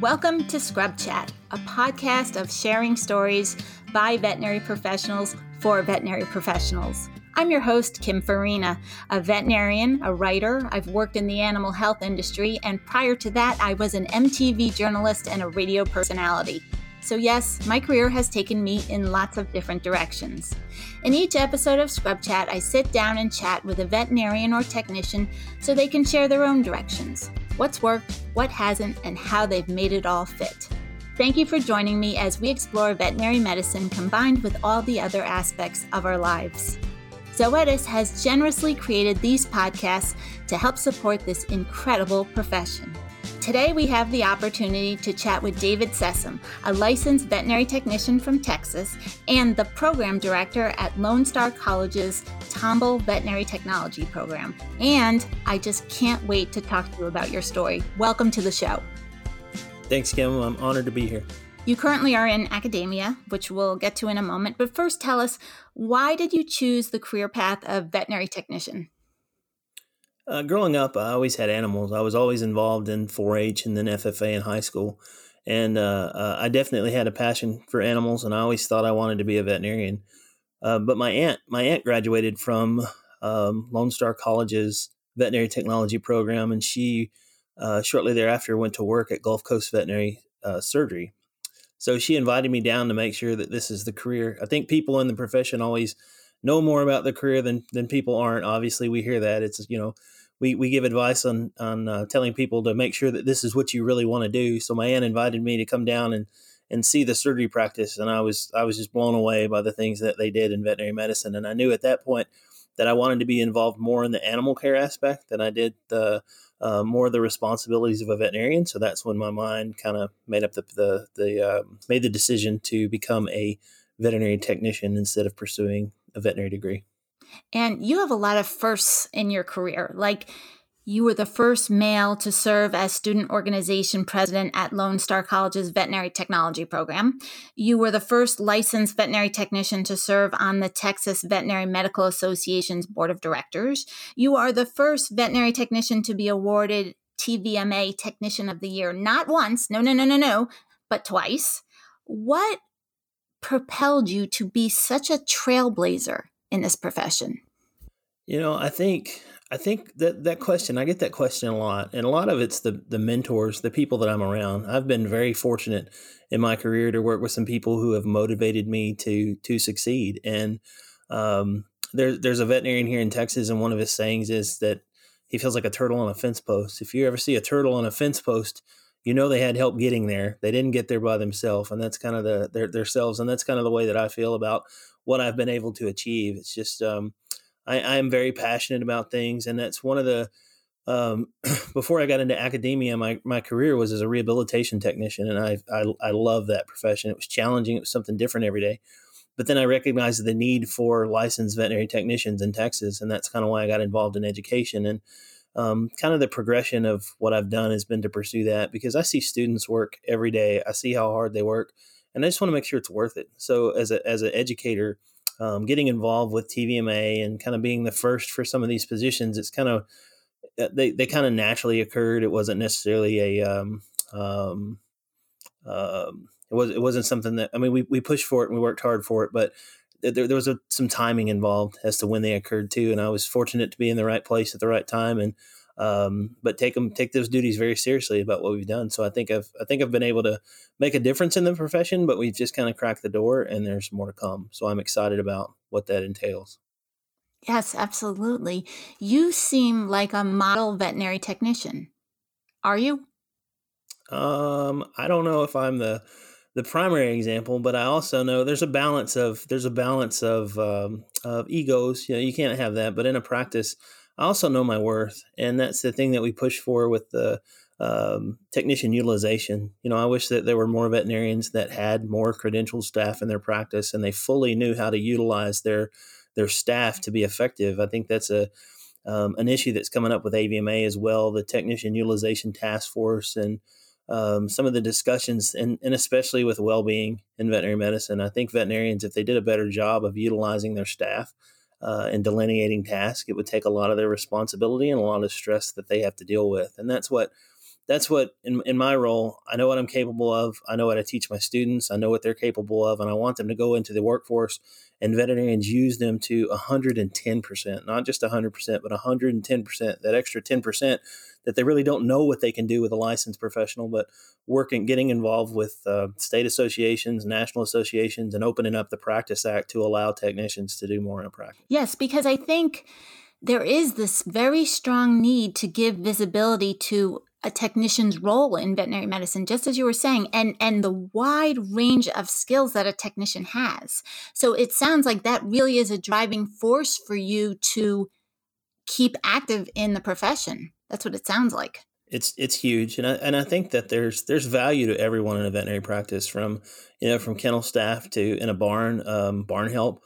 Welcome to Scrub Chat, a podcast of sharing stories by veterinary professionals for veterinary professionals. I'm your host, Kim Farina, a veterinarian, a writer. I've worked in the animal health industry, and prior to that, I was an MTV journalist and a radio personality. So, yes, my career has taken me in lots of different directions. In each episode of Scrub Chat, I sit down and chat with a veterinarian or technician so they can share their own directions what's worked, what hasn't, and how they've made it all fit. Thank you for joining me as we explore veterinary medicine combined with all the other aspects of our lives. Zoetis has generously created these podcasts to help support this incredible profession. Today, we have the opportunity to chat with David Sessom, a licensed veterinary technician from Texas and the program director at Lone Star College's Tomball Veterinary Technology Program. And I just can't wait to talk to you about your story. Welcome to the show. Thanks, Kim. I'm honored to be here. You currently are in academia, which we'll get to in a moment. But first, tell us why did you choose the career path of veterinary technician? Uh, growing up, I always had animals. I was always involved in 4-H and then FFA in high school, and uh, uh, I definitely had a passion for animals. And I always thought I wanted to be a veterinarian. Uh, but my aunt, my aunt graduated from um, Lone Star College's veterinary technology program, and she uh, shortly thereafter went to work at Gulf Coast Veterinary uh, Surgery. So she invited me down to make sure that this is the career. I think people in the profession always know more about the career than than people aren't. Obviously, we hear that. It's you know we, we give advice on on uh, telling people to make sure that this is what you really want to do. So my aunt invited me to come down and and see the surgery practice, and I was I was just blown away by the things that they did in veterinary medicine, and I knew at that point that I wanted to be involved more in the animal care aspect than I did the uh, more of the responsibilities of a veterinarian. So that's when my mind kind of made up the the, the uh, made the decision to become a veterinary technician instead of pursuing a veterinary degree. And you have a lot of firsts in your career. Like you were the first male to serve as student organization president at Lone Star College's veterinary technology program. You were the first licensed veterinary technician to serve on the Texas Veterinary Medical Association's board of directors. You are the first veterinary technician to be awarded TVMA Technician of the Year, not once, no, no, no, no, no, but twice. What propelled you to be such a trailblazer in this profession? You know, I think I think that that question I get that question a lot, and a lot of it's the the mentors, the people that I'm around. I've been very fortunate in my career to work with some people who have motivated me to to succeed. And um, there's there's a veterinarian here in Texas, and one of his sayings is that he feels like a turtle on a fence post. If you ever see a turtle on a fence post, you know they had help getting there. They didn't get there by themselves, and that's kind of the their themselves, and that's kind of the way that I feel about what I've been able to achieve. It's just um, I, am very passionate about things, and that's one of the um, before I got into academia, my, my career was as a rehabilitation technician, and I, I, I love that profession. It was challenging. It was something different every day. But then I recognized the need for licensed veterinary technicians in Texas, and that's kind of why I got involved in education. And um, kind of the progression of what I've done has been to pursue that because I see students work every day. I see how hard they work, and I just want to make sure it's worth it. So as a as an educator, um, getting involved with TVMA and kind of being the first for some of these positions, it's kind of uh, they they kind of naturally occurred. It wasn't necessarily a um, um, um, it was it wasn't something that I mean we we pushed for it and we worked hard for it, but there, there was a, some timing involved as to when they occurred too. And I was fortunate to be in the right place at the right time and um, but take them take those duties very seriously about what we've done. So I think I've I think I've been able to make a difference in the profession, but we've just kind of cracked the door, and there's more to come. So I'm excited about what that entails. Yes, absolutely. You seem like a model veterinary technician. Are you? Um, I don't know if I'm the the primary example, but I also know there's a balance of there's a balance of um, of egos. You know, you can't have that. But in a practice, I also know my worth, and that's the thing that we push for with the um, technician utilization. You know, I wish that there were more veterinarians that had more credentialed staff in their practice, and they fully knew how to utilize their their staff to be effective. I think that's a um, an issue that's coming up with AVMA as well, the technician utilization task force, and um, some of the discussions, and, and especially with well being in veterinary medicine. I think veterinarians, if they did a better job of utilizing their staff, uh, and delineating tasks, it would take a lot of their responsibility and a lot of stress that they have to deal with. And that's what that's what in, in my role i know what i'm capable of i know what i teach my students i know what they're capable of and i want them to go into the workforce and veterinarians use them to 110% not just 100% but 110% that extra 10% that they really don't know what they can do with a licensed professional but working getting involved with uh, state associations national associations and opening up the practice act to allow technicians to do more in practice. Yes because i think there is this very strong need to give visibility to a technician's role in veterinary medicine just as you were saying and and the wide range of skills that a technician has. So it sounds like that really is a driving force for you to keep active in the profession that's what it sounds like. It's it's huge and I, and I think that there's there's value to everyone in a veterinary practice from you know from kennel staff to in a barn um, barn help.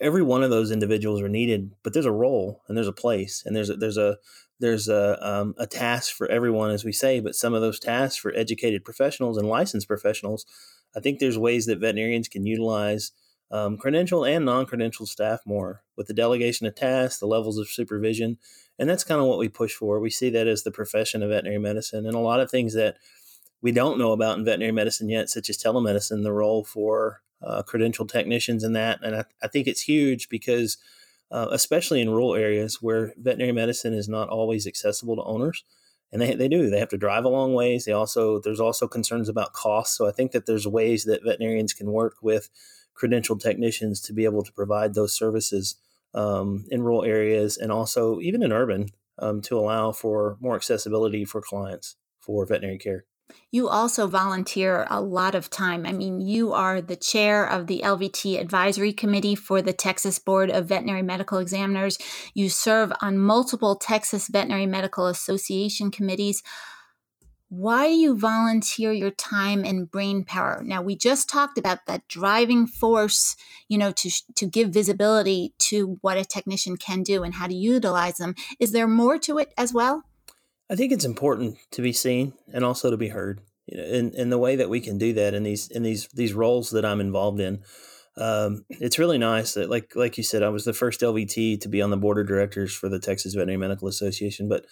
Every one of those individuals are needed but there's a role and there's a place and there's a, there's a there's a, um, a task for everyone, as we say, but some of those tasks for educated professionals and licensed professionals, I think there's ways that veterinarians can utilize um, credential and non-credential staff more with the delegation of tasks, the levels of supervision, and that's kind of what we push for. We see that as the profession of veterinary medicine, and a lot of things that we don't know about in veterinary medicine yet, such as telemedicine, the role for uh, credentialed technicians in that, and I, I think it's huge because uh, especially in rural areas where veterinary medicine is not always accessible to owners. And they, they do. They have to drive a long ways. They also there's also concerns about costs. So I think that there's ways that veterinarians can work with credentialed technicians to be able to provide those services um, in rural areas and also even in urban um, to allow for more accessibility for clients for veterinary care. You also volunteer a lot of time. I mean, you are the chair of the LVT Advisory Committee for the Texas Board of Veterinary Medical Examiners. You serve on multiple Texas Veterinary Medical Association committees. Why do you volunteer your time and brain power? Now, we just talked about that driving force, you know, to, to give visibility to what a technician can do and how to utilize them. Is there more to it as well? I think it's important to be seen and also to be heard. You know, in, in the way that we can do that in these in these these roles that I'm involved in. Um, it's really nice that like like you said, I was the first LVT to be on the board of directors for the Texas Veterinary Medical Association, but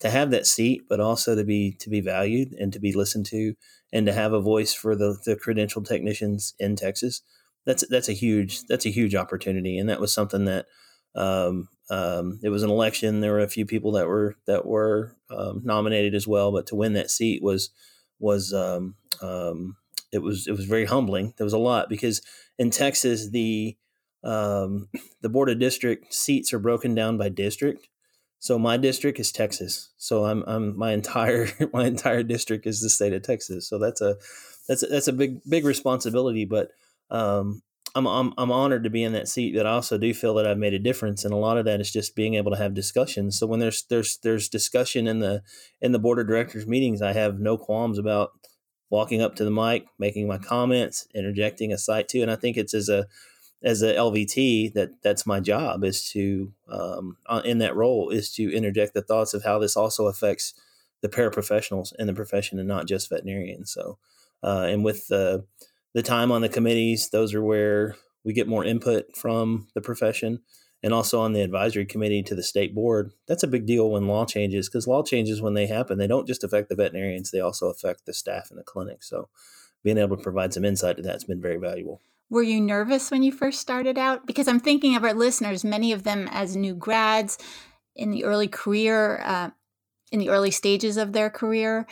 to have that seat, but also to be to be valued and to be listened to, and to have a voice for the, the credentialed technicians in Texas, that's that's a huge that's a huge opportunity, and that was something that um, um, it was an election. There were a few people that were that were um, nominated as well, but to win that seat was was um, um, it was it was very humbling. There was a lot because in Texas the um, the board of district seats are broken down by district. So my district is Texas. So I'm, I'm my entire my entire district is the state of Texas. So that's a that's a, that's a big big responsibility. But um, I'm, I'm I'm honored to be in that seat, but I also do feel that I've made a difference, and a lot of that is just being able to have discussions. So when there's there's there's discussion in the in the board of directors meetings, I have no qualms about walking up to the mic, making my comments, interjecting a site too, and I think it's as a as a LVT that that's my job is to um, uh, in that role is to interject the thoughts of how this also affects the paraprofessionals in the profession and not just veterinarians. So uh, and with the the time on the committees, those are where we get more input from the profession. And also on the advisory committee to the state board, that's a big deal when law changes because law changes when they happen, they don't just affect the veterinarians, they also affect the staff in the clinic. So being able to provide some insight to that's been very valuable. Were you nervous when you first started out? Because I'm thinking of our listeners, many of them as new grads in the early career, uh, in the early stages of their career.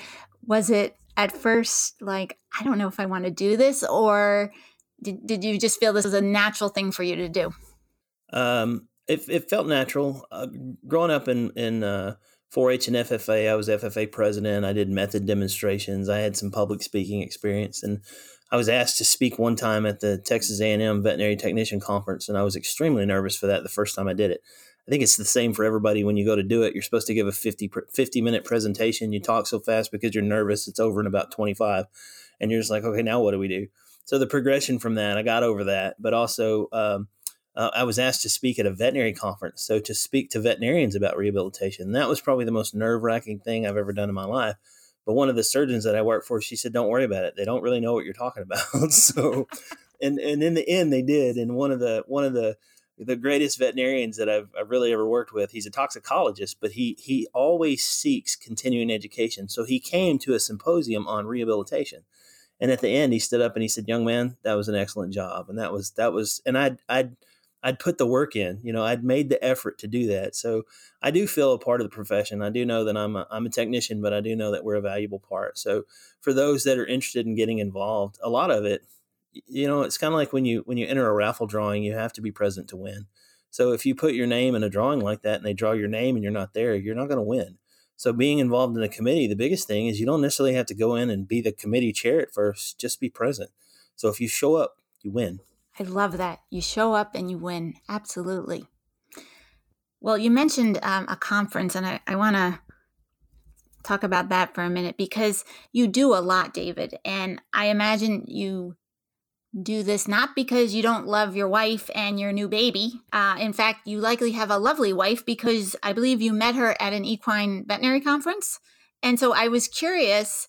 Was it at first like i don't know if i want to do this or did, did you just feel this was a natural thing for you to do um, it, it felt natural uh, growing up in in uh, 4-h and ffa i was ffa president i did method demonstrations i had some public speaking experience and i was asked to speak one time at the texas a&m veterinary technician conference and i was extremely nervous for that the first time i did it I think it's the same for everybody when you go to do it. You're supposed to give a 50, 50 minute presentation. You talk so fast because you're nervous. It's over in about 25. And you're just like, okay, now what do we do? So the progression from that, I got over that. But also, um, uh, I was asked to speak at a veterinary conference. So to speak to veterinarians about rehabilitation, that was probably the most nerve wracking thing I've ever done in my life. But one of the surgeons that I work for, she said, "Don't worry about it. They don't really know what you're talking about." so, and and in the end, they did. And one of the one of the the greatest veterinarians that I've, I've, really ever worked with. He's a toxicologist, but he he always seeks continuing education. So he came to a symposium on rehabilitation, and at the end, he stood up and he said, "Young man, that was an excellent job." And that was that was, and I'd I'd I'd put the work in. You know, I'd made the effort to do that. So I do feel a part of the profession. I do know that I'm a, I'm a technician, but I do know that we're a valuable part. So for those that are interested in getting involved, a lot of it, you know, it's kind of like when you when you enter a raffle drawing, you have to be present to win. So if you put your name in a drawing like that and they draw your name and you're not there, you're not going to win. So being involved in a committee, the biggest thing is you don't necessarily have to go in and be the committee chair at first. Just be present. So if you show up, you win. I love that. You show up and you win. Absolutely. Well, you mentioned um, a conference, and I, I want to talk about that for a minute because you do a lot, David. And I imagine you do this not because you don't love your wife and your new baby. Uh, in fact, you likely have a lovely wife because I believe you met her at an equine veterinary conference. And so I was curious,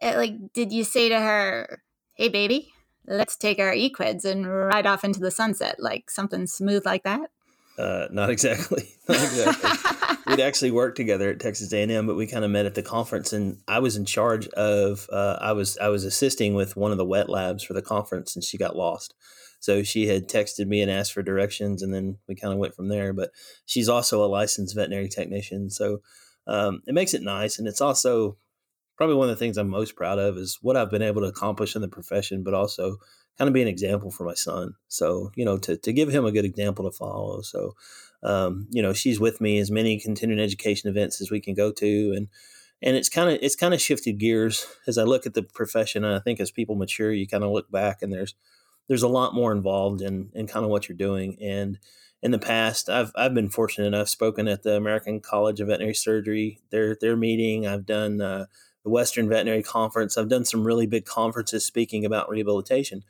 eh, like, did you say to her, "Hey, baby, let's take our equids and ride off into the sunset, like something smooth like that? Uh, not exactly. Not exactly. We'd actually worked together at Texas A&M, but we kind of met at the conference, and I was in charge of. Uh, I was I was assisting with one of the wet labs for the conference, and she got lost. So she had texted me and asked for directions, and then we kind of went from there. But she's also a licensed veterinary technician, so um, it makes it nice, and it's also probably one of the things I'm most proud of is what I've been able to accomplish in the profession, but also kind of be an example for my son. So, you know, to, to give him a good example to follow. So, um, you know, she's with me as many continuing education events as we can go to. And, and it's kind of, it's kind of shifted gears as I look at the profession. And I think as people mature, you kind of look back and there's, there's a lot more involved in, in kind of what you're doing. And, in the past, I've I've been fortunate enough spoken at the American College of Veterinary Surgery, their their meeting. I've done uh, the Western Veterinary Conference. I've done some really big conferences speaking about rehabilitation.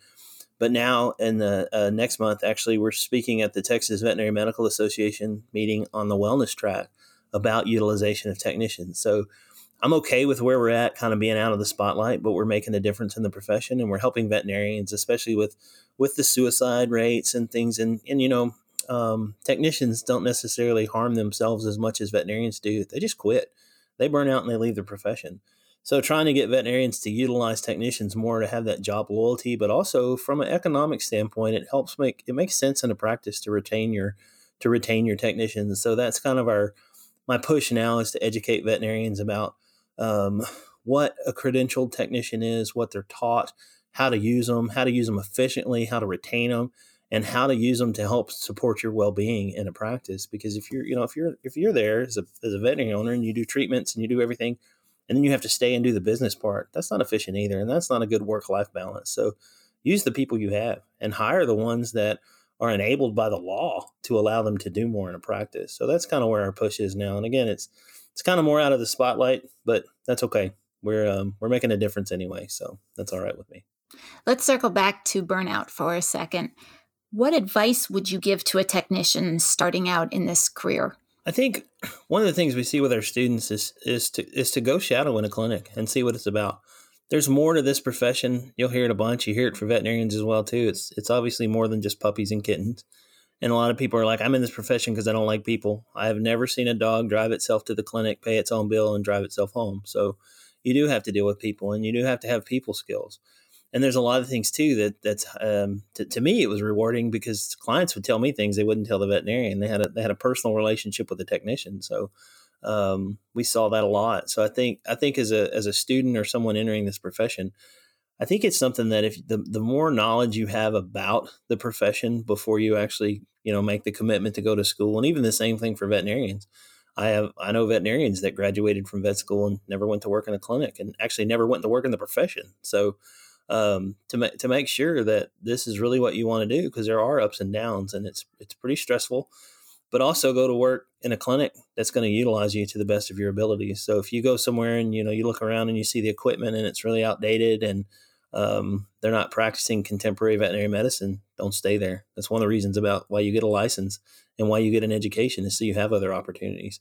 But now, in the uh, next month, actually, we're speaking at the Texas Veterinary Medical Association meeting on the wellness track about utilization of technicians. So I'm okay with where we're at, kind of being out of the spotlight, but we're making a difference in the profession, and we're helping veterinarians, especially with with the suicide rates and things. And and you know, um, technicians don't necessarily harm themselves as much as veterinarians do. They just quit. They burn out and they leave the profession. So trying to get veterinarians to utilize technicians more to have that job loyalty, but also from an economic standpoint, it helps make it makes sense in a practice to retain your to retain your technicians. So that's kind of our my push now is to educate veterinarians about um, what a credentialed technician is, what they're taught, how to use them, how to use them efficiently, how to retain them, and how to use them to help support your well-being in a practice. Because if you're, you know, if you're if you're there as a as a veterinary owner and you do treatments and you do everything and then you have to stay and do the business part. That's not efficient either, and that's not a good work life balance. So use the people you have and hire the ones that are enabled by the law to allow them to do more in a practice. So that's kind of where our push is now. And again, it's it's kind of more out of the spotlight, but that's okay. We're um, we're making a difference anyway, so that's all right with me. Let's circle back to burnout for a second. What advice would you give to a technician starting out in this career? I think one of the things we see with our students is is to is to go shadow in a clinic and see what it's about. There's more to this profession. You'll hear it a bunch. You hear it for veterinarians as well too. It's it's obviously more than just puppies and kittens. And a lot of people are like, I'm in this profession because I don't like people. I have never seen a dog drive itself to the clinic, pay its own bill, and drive itself home. So you do have to deal with people, and you do have to have people skills and there's a lot of things too that that's um, to, to, me it was rewarding because clients would tell me things they wouldn't tell the veterinarian. They had a they had a personal relationship with the technician, so um, we saw that a lot. So I think I think as a as a student or someone entering this profession, I think it's something that if the the more knowledge you have about the profession before you actually you know make the commitment to go to school, and even the same thing for veterinarians. I have I know veterinarians that graduated from vet school and never went to work in a clinic, and actually never went to work in the profession. So um, to make to make sure that this is really what you want to do because there are ups and downs and it's it's pretty stressful but also go to work in a clinic that's going to utilize you to the best of your abilities so if you go somewhere and you know you look around and you see the equipment and it's really outdated and um, they're not practicing contemporary veterinary medicine don't stay there. That's one of the reasons about why you get a license and why you get an education is so you have other opportunities.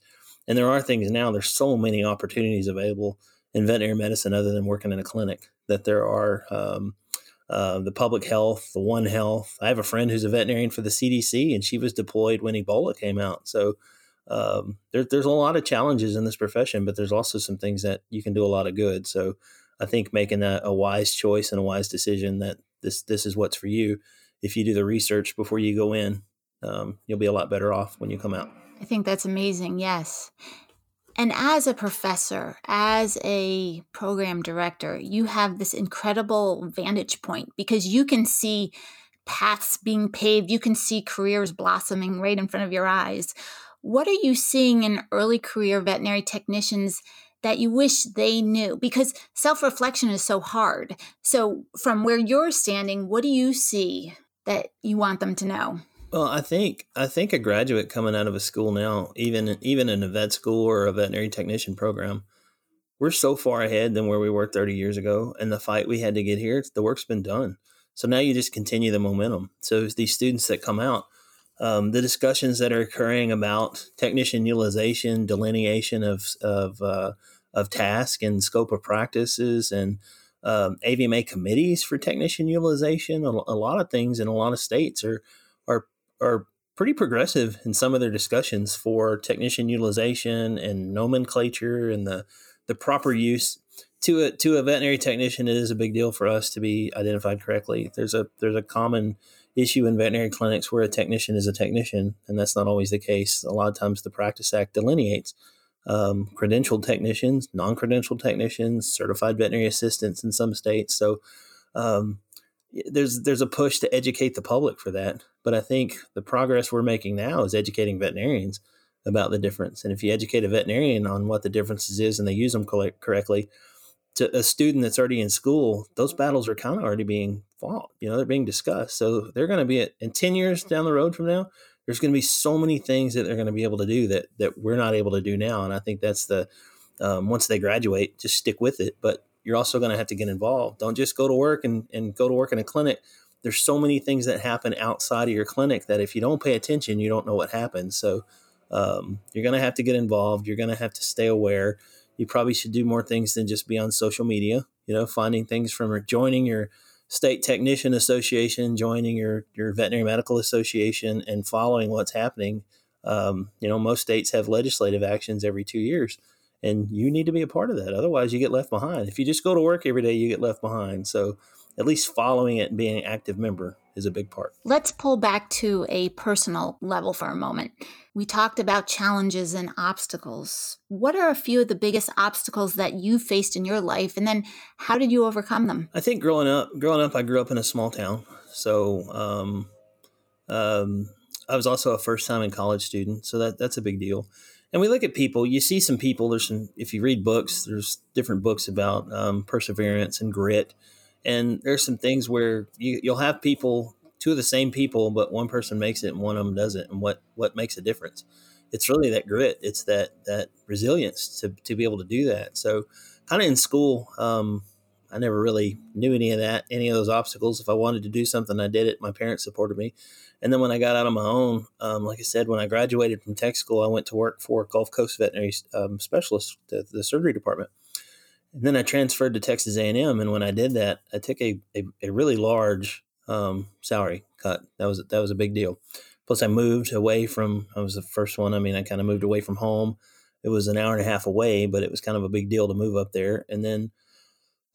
And there are things now there's so many opportunities available in veterinary medicine other than working in a clinic that there are um, uh, the public health, the One Health. I have a friend who's a veterinarian for the CDC, and she was deployed when Ebola came out. So um, there, there's a lot of challenges in this profession, but there's also some things that you can do a lot of good. So I think making a, a wise choice and a wise decision that this this is what's for you. If you do the research before you go in, um, you'll be a lot better off when you come out. I think that's amazing. Yes. And as a professor, as a program director, you have this incredible vantage point because you can see paths being paved, you can see careers blossoming right in front of your eyes. What are you seeing in early career veterinary technicians that you wish they knew? Because self reflection is so hard. So, from where you're standing, what do you see that you want them to know? Well, I think I think a graduate coming out of a school now, even even in a vet school or a veterinary technician program, we're so far ahead than where we were 30 years ago. And the fight we had to get here, the work's been done. So now you just continue the momentum. So these students that come out, um, the discussions that are occurring about technician utilization, delineation of of uh, of task and scope of practices, and um, AVMA committees for technician utilization. A, a, lot of things in a lot of states are are are pretty progressive in some of their discussions for technician utilization and nomenclature and the the proper use to a to a veterinary technician. It is a big deal for us to be identified correctly. There's a there's a common issue in veterinary clinics where a technician is a technician, and that's not always the case. A lot of times, the Practice Act delineates um, credentialed technicians, non credentialed technicians, certified veterinary assistants in some states. So um, there's there's a push to educate the public for that. But I think the progress we're making now is educating veterinarians about the difference. And if you educate a veterinarian on what the differences is and they use them correctly, to a student that's already in school, those battles are kind of already being fought. You know, they're being discussed. So they're going to be at, in 10 years down the road from now, there's going to be so many things that they're going to be able to do that, that we're not able to do now. And I think that's the, um, once they graduate, just stick with it. But you're also going to have to get involved. Don't just go to work and, and go to work in a clinic. There's so many things that happen outside of your clinic that if you don't pay attention, you don't know what happens. So um, you're going to have to get involved. You're going to have to stay aware you probably should do more things than just be on social media. You know, finding things from joining your state technician association, joining your your veterinary medical association, and following what's happening. Um, you know, most states have legislative actions every two years, and you need to be a part of that. Otherwise, you get left behind. If you just go to work every day, you get left behind. So, at least following it and being an active member is a big part. Let's pull back to a personal level for a moment. We talked about challenges and obstacles. What are a few of the biggest obstacles that you faced in your life and then how did you overcome them? I think growing up, growing up I grew up in a small town. So um, um, I was also a first time in college student, so that that's a big deal. And we look at people. You see some people. There's some. If you read books, there's different books about um, perseverance and grit and there's some things where you, you'll have people two of the same people but one person makes it and one of them doesn't and what what makes a difference it's really that grit it's that that resilience to, to be able to do that so kind of in school um, i never really knew any of that any of those obstacles if i wanted to do something i did it my parents supported me and then when i got out on my own um, like i said when i graduated from tech school i went to work for gulf coast veterinary um, specialist the, the surgery department and then I transferred to Texas A&M, and when I did that, I took a, a, a really large um, salary cut. That was that was a big deal. Plus, I moved away from. I was the first one. I mean, I kind of moved away from home. It was an hour and a half away, but it was kind of a big deal to move up there. And then,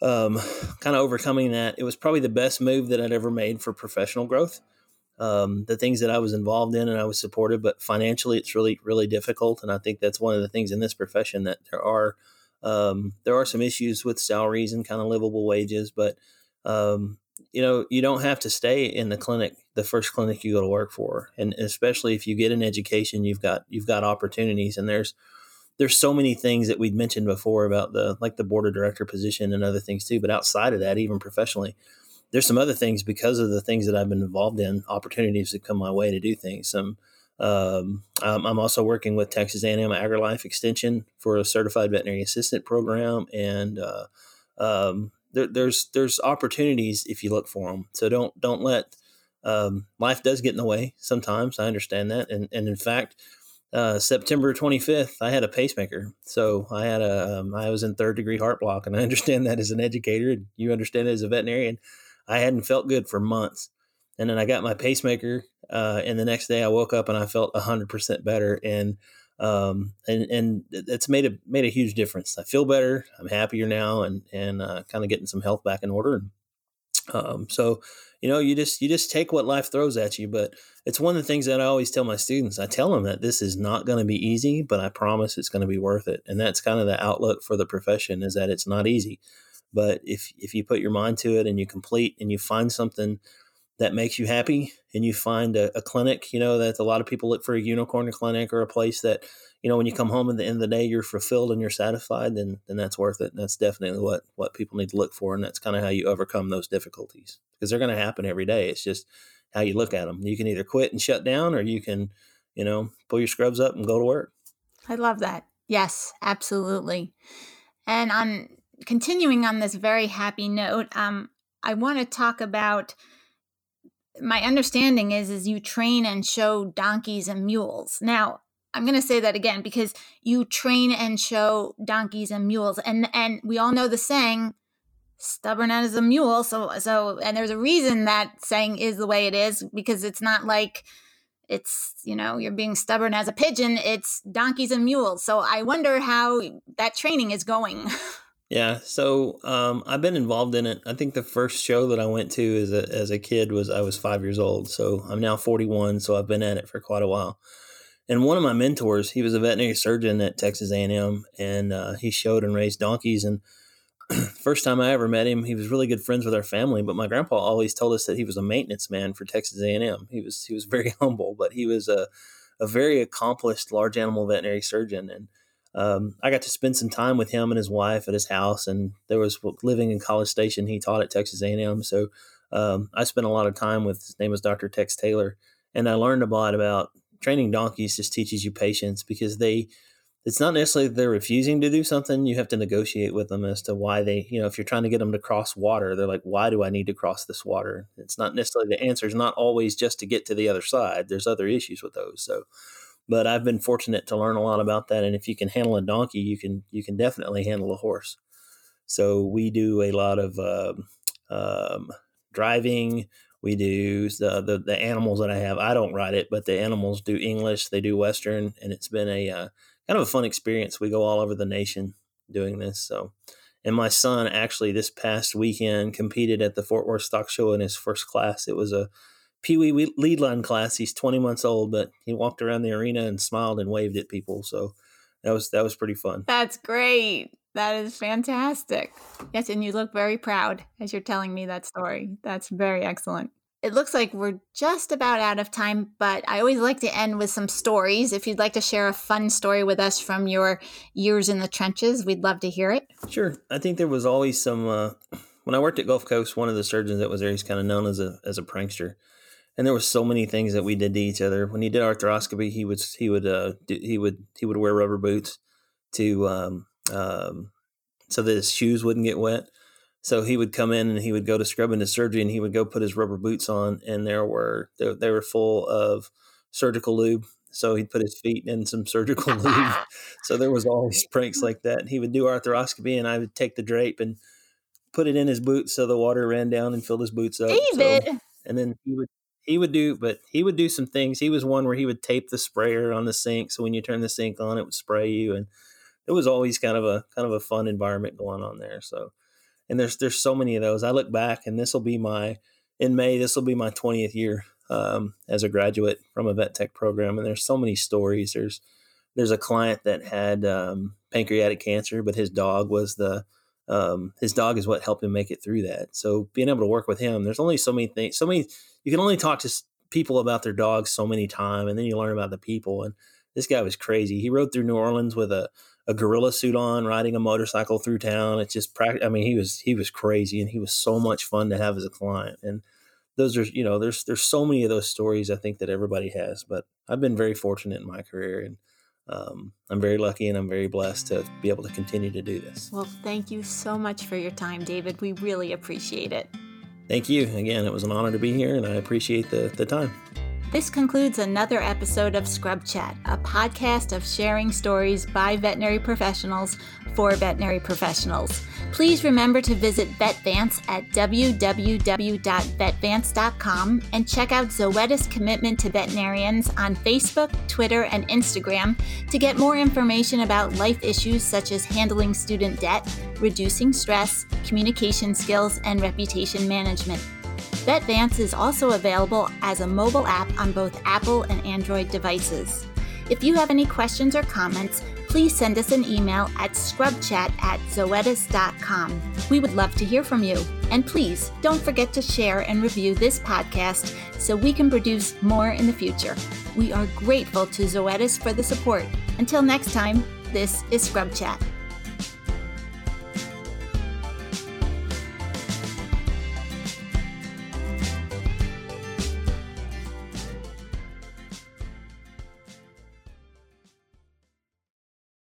um, kind of overcoming that, it was probably the best move that I'd ever made for professional growth. Um, the things that I was involved in and I was supported, but financially, it's really really difficult. And I think that's one of the things in this profession that there are um, there are some issues with salaries and kind of livable wages, but um, you know you don't have to stay in the clinic, the first clinic you go to work for, and especially if you get an education, you've got you've got opportunities, and there's there's so many things that we'd mentioned before about the like the board of director position and other things too. But outside of that, even professionally, there's some other things because of the things that I've been involved in, opportunities that come my way to do things. Some um, I'm also working with Texas A&M AgriLife Extension for a certified veterinary assistant program, and uh, um, there, there's there's opportunities if you look for them. So don't don't let um, life does get in the way sometimes. I understand that, and and in fact, uh, September 25th, I had a pacemaker. So I had a um, I was in third degree heart block, and I understand that as an educator, and you understand it as a veterinarian. I hadn't felt good for months. And then I got my pacemaker, uh, and the next day I woke up and I felt hundred percent better. And um, and and it's made a made a huge difference. I feel better. I'm happier now, and and uh, kind of getting some health back in order. And um, so, you know, you just you just take what life throws at you. But it's one of the things that I always tell my students. I tell them that this is not going to be easy, but I promise it's going to be worth it. And that's kind of the outlook for the profession is that it's not easy. But if if you put your mind to it and you complete and you find something that makes you happy and you find a, a, clinic, you know, that a lot of people look for a unicorn clinic or a place that, you know, when you come home at the end of the day, you're fulfilled and you're satisfied, then, then that's worth it. And that's definitely what, what people need to look for. And that's kind of how you overcome those difficulties because they're going to happen every day. It's just how you look at them. You can either quit and shut down or you can, you know, pull your scrubs up and go to work. I love that. Yes, absolutely. And on continuing on this very happy note, um, I want to talk about my understanding is is you train and show donkeys and mules. Now, I'm going to say that again because you train and show donkeys and mules and and we all know the saying stubborn as a mule so so and there's a reason that saying is the way it is because it's not like it's you know you're being stubborn as a pigeon it's donkeys and mules so i wonder how that training is going Yeah, so um, I've been involved in it. I think the first show that I went to as a as a kid was I was five years old. So I'm now 41, so I've been at it for quite a while. And one of my mentors, he was a veterinary surgeon at Texas A&M, and uh, he showed and raised donkeys. And first time I ever met him, he was really good friends with our family. But my grandpa always told us that he was a maintenance man for Texas A&M. He was he was very humble, but he was a a very accomplished large animal veterinary surgeon and um, I got to spend some time with him and his wife at his house, and there was living in College Station. He taught at Texas A&M, so um, I spent a lot of time with. His name was Dr. Tex Taylor, and I learned a lot about training donkeys. Just teaches you patience because they. It's not necessarily they're refusing to do something. You have to negotiate with them as to why they, you know, if you're trying to get them to cross water, they're like, why do I need to cross this water? It's not necessarily the answer is not always just to get to the other side. There's other issues with those. So but I've been fortunate to learn a lot about that. And if you can handle a donkey, you can you can definitely handle a horse. So we do a lot of uh, um, driving. We do the, the, the animals that I have. I don't ride it, but the animals do English. They do Western, and it's been a uh, kind of a fun experience. We go all over the nation doing this. So, and my son actually this past weekend competed at the Fort Worth Stock Show in his first class. It was a Pee Wee lead line class. He's 20 months old, but he walked around the arena and smiled and waved at people. So that was that was pretty fun. That's great. That is fantastic. Yes, and you look very proud as you're telling me that story. That's very excellent. It looks like we're just about out of time, but I always like to end with some stories. If you'd like to share a fun story with us from your years in the trenches, we'd love to hear it. Sure. I think there was always some. Uh, when I worked at Gulf Coast, one of the surgeons that was there, he's kind of known as a as a prankster and there was so many things that we did to each other. When he did arthroscopy, he would he would uh, do, he would he would wear rubber boots to um, um, so that his shoes wouldn't get wet. So he would come in and he would go to scrub into surgery and he would go put his rubber boots on and there were they, they were full of surgical lube. So he'd put his feet in some surgical lube. so there was always pranks like that. And he would do arthroscopy and I would take the drape and put it in his boots so the water ran down and filled his boots up. David. So, and then he would he would do, but he would do some things. He was one where he would tape the sprayer on the sink, so when you turn the sink on, it would spray you, and it was always kind of a kind of a fun environment going on there. So, and there's there's so many of those. I look back, and this will be my in May. This will be my 20th year um, as a graduate from a vet tech program, and there's so many stories. There's there's a client that had um, pancreatic cancer, but his dog was the um, his dog is what helped him make it through that. So being able to work with him, there's only so many things, so many you can only talk to people about their dogs so many times, and then you learn about the people. And this guy was crazy. He rode through New Orleans with a, a gorilla suit on, riding a motorcycle through town. It's just practice. I mean, he was he was crazy, and he was so much fun to have as a client. And those are you know, there's there's so many of those stories I think that everybody has. But I've been very fortunate in my career, and um, I'm very lucky and I'm very blessed to be able to continue to do this. Well, thank you so much for your time, David. We really appreciate it. Thank you. Again, it was an honor to be here, and I appreciate the, the time. This concludes another episode of Scrub Chat, a podcast of sharing stories by veterinary professionals for veterinary professionals. Please remember to visit VetVance at www.vetvance.com and check out Zoetis' commitment to veterinarians on Facebook, Twitter, and Instagram to get more information about life issues such as handling student debt, reducing stress, communication skills, and reputation management. VetVance is also available as a mobile app on both Apple and Android devices. If you have any questions or comments, please send us an email at scrubchat at zoetis.com. We would love to hear from you. And please don't forget to share and review this podcast so we can produce more in the future. We are grateful to Zoetis for the support. Until next time, this is Scrub Chat.